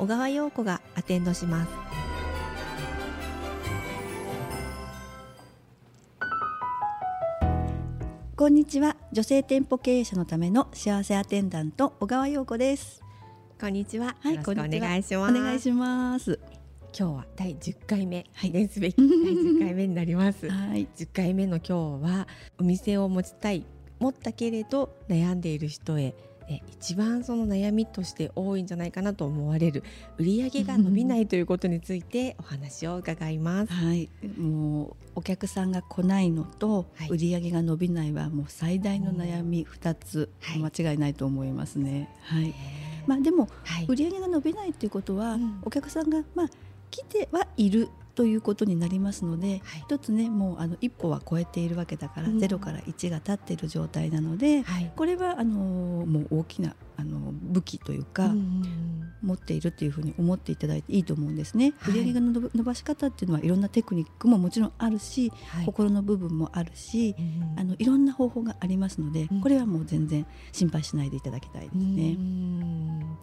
小川陽子がアテンドします。こんにちは。女性店舗経営者のための幸せアテンダント小川陽子です。こんにちは、はいよろしくお願いしおます。願いします。今日は第10回目、はい。記念すべき。第10回目になります。はい。10回目の今日はお店を持ちたい持ったけれど悩んでいる人へえ一番その悩みとして多いんじゃないかなと思われる売り上げが伸びないということについてお話を伺います。はい、もうお客さんが来ないのと、はい。売り上げが伸びないはもう最大の悩み2つ、はい。間違いないと思いますね。はい。まあでもはい。売り上げが伸びないっていうことは、うん。お客さんがまあ来てはいるということになりますので、はい。一つねもうあの一歩は超えているわけだから、うん。ゼロから1が立っている状態なので、はい。これはあのもう大きなあの武器というか。うんうん持っているというふうに思っていただいていいと思うんですね。はい。売り上げが伸ばし方っていうのはいろんなテクニックももちろんあるし、はい。心の部分もあるし、うんあのいろんな方法がありますので、うん。これはもう全然心配しないでいただきたいですね。うん。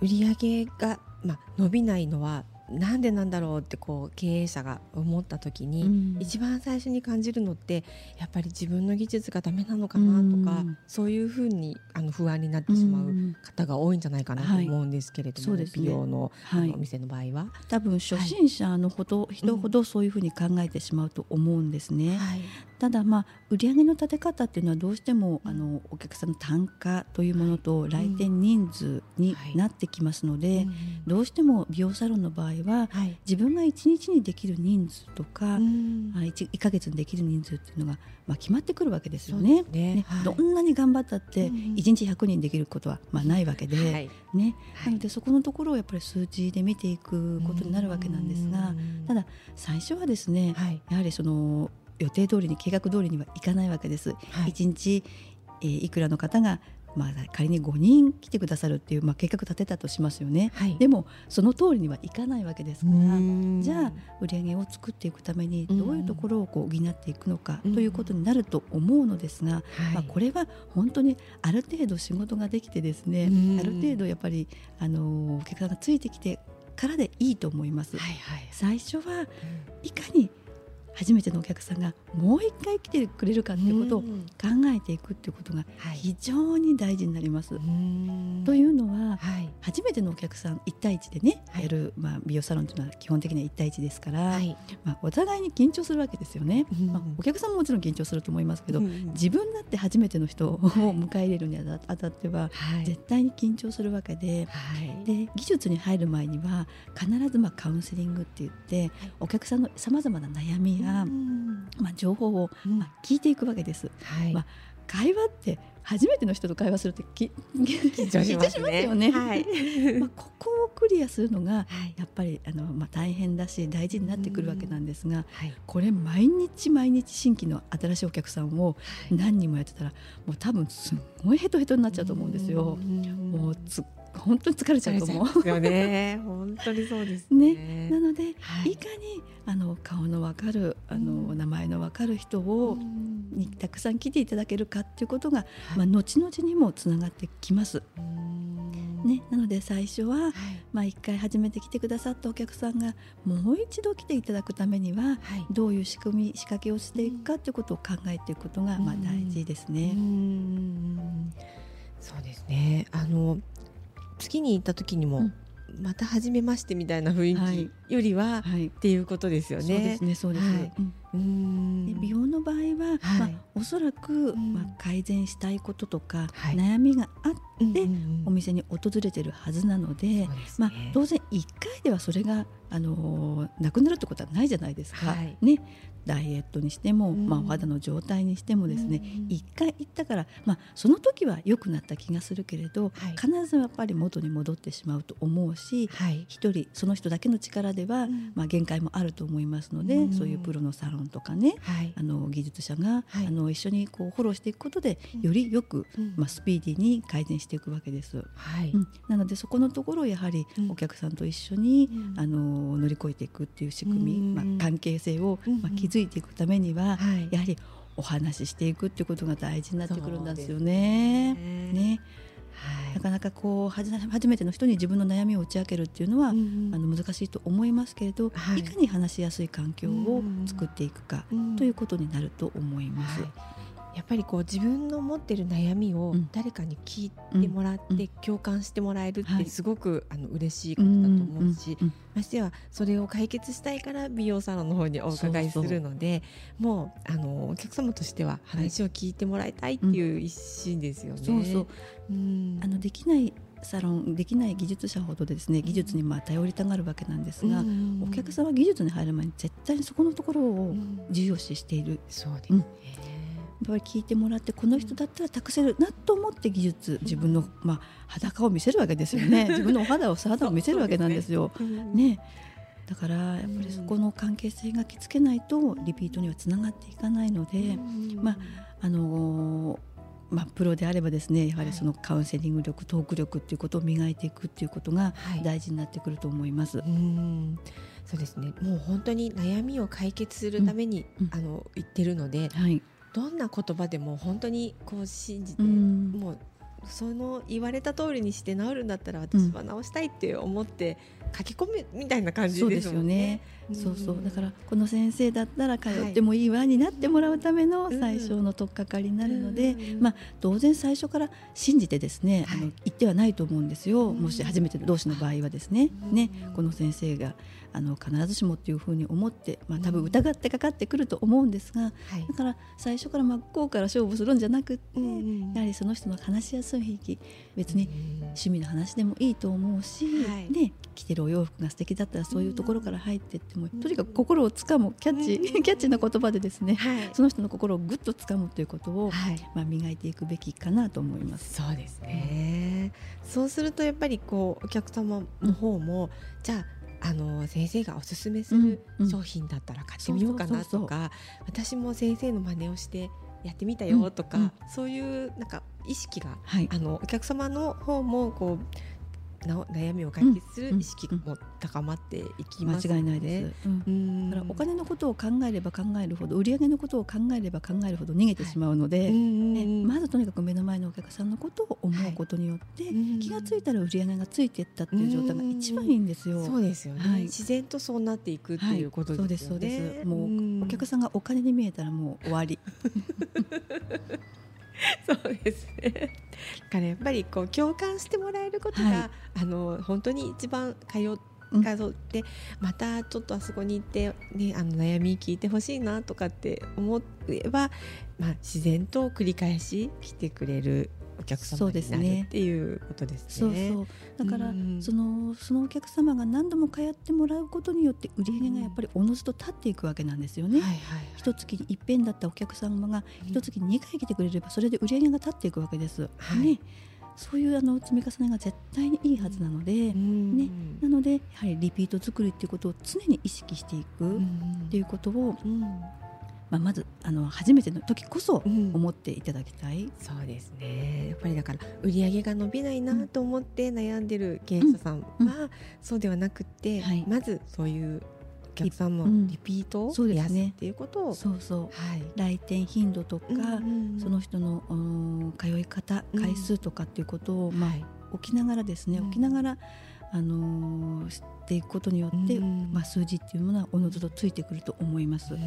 売り上げが、まあ、伸びないのはなんでなんだろうってこう経営者が思った時に、うん。一番最初に感じるのってやっぱり自分の技術がダメなのかなとか、うん。そういうふうにあの不安になってしまううん。方が多いんじゃないかなと思うんですけれども、美容の,、はい。お店の場合は。多分初心者のほど、人ほどそういうふうに考えてしまうと思うんですね。はいただまあ売上の立て方っていうのはどうしてもあのお客さんの単価というものと来店人数になってきますので、どうしても美容サロンの場合ははい。自分が1日にできる人数とか、うん。あ 1, 1ヶ月にできる人数っていうのが、まあ、決まってくるわけですよね。ね。どんなに頑張ったってうんうん。1日100人できることはまあないわけで、はい。ね。はい。なのでそこのところをやっぱり数字で見ていくことになるわけなんですがうん。ただ最初はですね、はい。やはりその予定通りに計画通りにはいかないわけです。はい。1日、えーいくらの方がまあ、仮に5人来てくださるっていう、まあ、計画立てたとしますよね、はい。でもその通りにはいかないわけですから、うん。じゃあ売り上げを作っていくためにうん。どういうところをこう補っていくのかうん。ということになると思うのですが、はい。まあ、これは本当にある程度仕事ができてですね、うん。ある程度やっぱりあのお客さんがついてきてからでいいと思います。はいはい。最初はいかに初めてのお客さんがもう一回来てくれるかっていうことを考えていくっていうことがはい。非常に大事になります。うん。というのははい。初めてのお客さん1対1でね、はい。やる、まあ、美容サロンというのは基本的には1対1ですから、はい。まあ、お互いに緊張するわけですよね、うんまあ、お客さんももちろん緊張すると思いますけど、うん自分だって初めての人を迎え入れるにあたってははい。絶対に緊張するわけで。はい。で技術に入る前には必ずまあカウンセリングって言って、お客さんのさまざまな悩みや、うん。まあ、情報をうん。まあ聞いていくわけです。はい。まあ会話って初めての人と会話するってき 緊張しますねよね。はい。まあここをクリアするのがはい。やっぱりあの、まあ、大変だし大事になってくるわけなんですが、はい。これ毎日毎日新規の新しいお客さんを何人もやってたらもう多分すごいヘトヘトになっちゃうと思うんですよ。もうつ本当に疲れちゃうと思う。ですよね。本当にそうですね。なので、はいい、かにあの顔のわかるあの、名前のわかる人を、にたくさん来ていただけるかっていうことが、まあ、後々にもつながってきます。ね、なので最初は、まあ、1回初めて来てくださったお客さんがもう一度来ていただくためにははいどういう仕組み仕掛けをしていくかっていうことを考えていくことが、まあ、大事ですね。うんそうですね。あの月に行った時にも、うん。また初めましてみたいな雰囲気、はいよりは、はい、っていうことですよね。そうですねそうです、はい。うん、で美容の場合は、はい、まあ、おそらく、まあ、改善したいこととか、悩みがあって、お店に訪れてるはずなので、ね、まあ、当然1回ではそれがあのなくなるってことはないじゃないですか。ね、ダイエットにしても、まあ、お肌の状態にしてもですね、一回行ったから、まあ、その時は良くなった気がするけれど、はい、必ずやっぱり元に戻ってしまうと思うし、はい、一人その人だけの力では、まあ、限界もあると思いますので、そういうプロのサロンとかね、はい、あの技術者が、あの一緒にこうフォローしていくことでよりよく、まあ、スピーディーに改善していくわけです。はい。うん、なのでそこのところをやはりお客さんと一緒に、あの乗り越えていくっていう仕組み、まあ、関係性を、まあ、築いていくためには、やはりお話ししていくっていうことが大事になってくるんですよね。ねなかなかこう初めての人に自分の悩みを打ち明けるっていうのは、うんあの難しいと思いますけれど、はい、いかに話しやすい環境を作っていくかということになると思います。はいやっぱりこう自分の持ってる悩みを誰かに聞いてもらって共感してもらえるってすごくあの嬉しいことだと思うしましてはそれを解決したいから美容サロンの方にお伺いするのでもうあのお客様としては話を聞いてもらいたいっていう一心ですよね。そうそう。あのできないサロンできない技術者ほどですね技術にまあ頼りたがるわけなんですが、お客さんは技術に入る前に絶対にそこのところを重要視している。そうですね、ぱり聞いてもらってこの人だったら託せるなと思って技術自分の、まあ、裸を見せるわけですよね。自分のお肌を素肌を見せるわけなんですよ。ね。だからやっぱりそこの関係性が築けないとリピートにはつながっていかないので、まああのまあ、プロであればですねやはりそのカウンセリング力、トーク力っていうことを磨いていくっていうことが大事になってくると思います。はい、うん。そうですね。もう本当に悩みを解決するために、うん、あの言ってるので、はい、どんな言葉でも本当にこう信じて、うん、もうその言われた通りにして治るんだったら私は治したいって思って書き込むみたいな感じですよね。そうそう。だからこの先生だったら通ってもいいわになってもらうための最初の取っかかりになるので、まあ、当然最初から信じてですね、あの言ってはないと思うんですよ、もし初めての同士の場合はですね,、ねこの先生があの必ずしもっていうふうに思って、まあ、多分疑ってかかってくると思うんですが、だから最初から真っ向から勝負するんじゃなくて、やはりその人の話しやすい雰囲気別に趣味の話でもいいと思うし、ね、着てるお洋服が素敵だったらそういうところから入っていっても、とにかく心をつかむキャッチ、キャッチな言葉でですね、その人の心をぐっとつかむということを、まあ、磨いていくべきかなと思います。そうですね、そうするとやっぱりこうお客様の方も、じゃああの先生がおすすめする商品だったら買ってみようかなとか私も先生の真似をしてやってみたよとか、うん。うん、そういうなんか意識が、はい、あのお客様の方もこうな悩みを解決する意識も高まっていきます、ね、間違いないです、うん、だからお金のことを考えれば考えるほど売上のことを考えれば考えるほど逃げてしまうので、はいね、まずとにかく目の前のお客さんのことを思うことによって、はい、気が付いたら売上がついていったっていう状態が一番いいんですよ。そうですよね、はい、自然とそうなっていくっていうことですよね。そうですそうです。もうお客さんがお金に見えたらもう終わり。そうですね。からやっぱりこう共感してもらえることが、はい、あの本当に一番通通って、またちょっとあそこに行って、ね、あの悩み聞いてほしいなとかって思えば、まあ、自然と繰り返し来てくれるお客様になるっていうことですね。そうそう。だから、うん、そのそのお客様が何度も通ってもらうことによって売り上げがやっぱりおのずと立っていくわけなんですよね。一、月に一遍だったお客様が一月に2回来てくれればそれで売り上げが立っていくわけです。はい、ね。そういうあの積み重ねが絶対にいいはずなので、ね、なのでやはりリピート作りっていうことを常に意識していくっていうことを、まあ、まずあの初めての時こそ思っていただきたい、うん、そうですね。やっぱりだから売り上げが伸びないなと思って悩んでる経営者さんは、そうではなくて、はい、まずそういうお客さんのリピートを増やすっていうことを、そうそう、はい、来店頻度とか、その人の通い方回数とかっていうことを、まあ、置きながらですね、置きながらあのー、していくことによって、まあ、数字っていうものはおのずとついてくると思います。そうで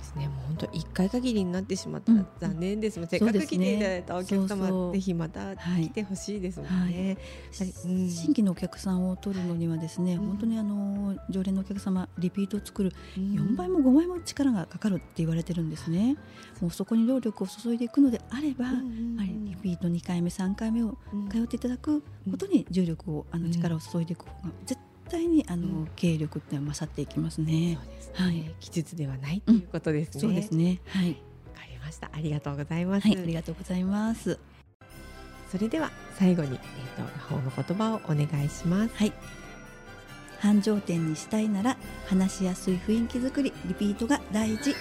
すですね。もう本当一回限りになってしまった。ら残念です。もん。うん、せっかく来ていただいたお客様、そうぜひまた来てほしいですもんね。新規のお客さんを取るのにはですね、うん、本当にあの常連のお客様リピートを作る4倍も5倍も力がかかるって言われてるんですね。もうそこに労力を注いでいくのであれば、リピート2回目3回目を通っていただくことに重力をあの力を注いでいく方が絶対にあの経営力って勝っていきますね。はい、技術ではないということですね。そうですね。はい。わかりました。ありがとうございます。はい、ありがとうございます。それでは最後にえっ、ー、と魔法の言葉をお願いします。はい。繁盛店にしたいなら話しやすい雰囲気作りリピートが大事。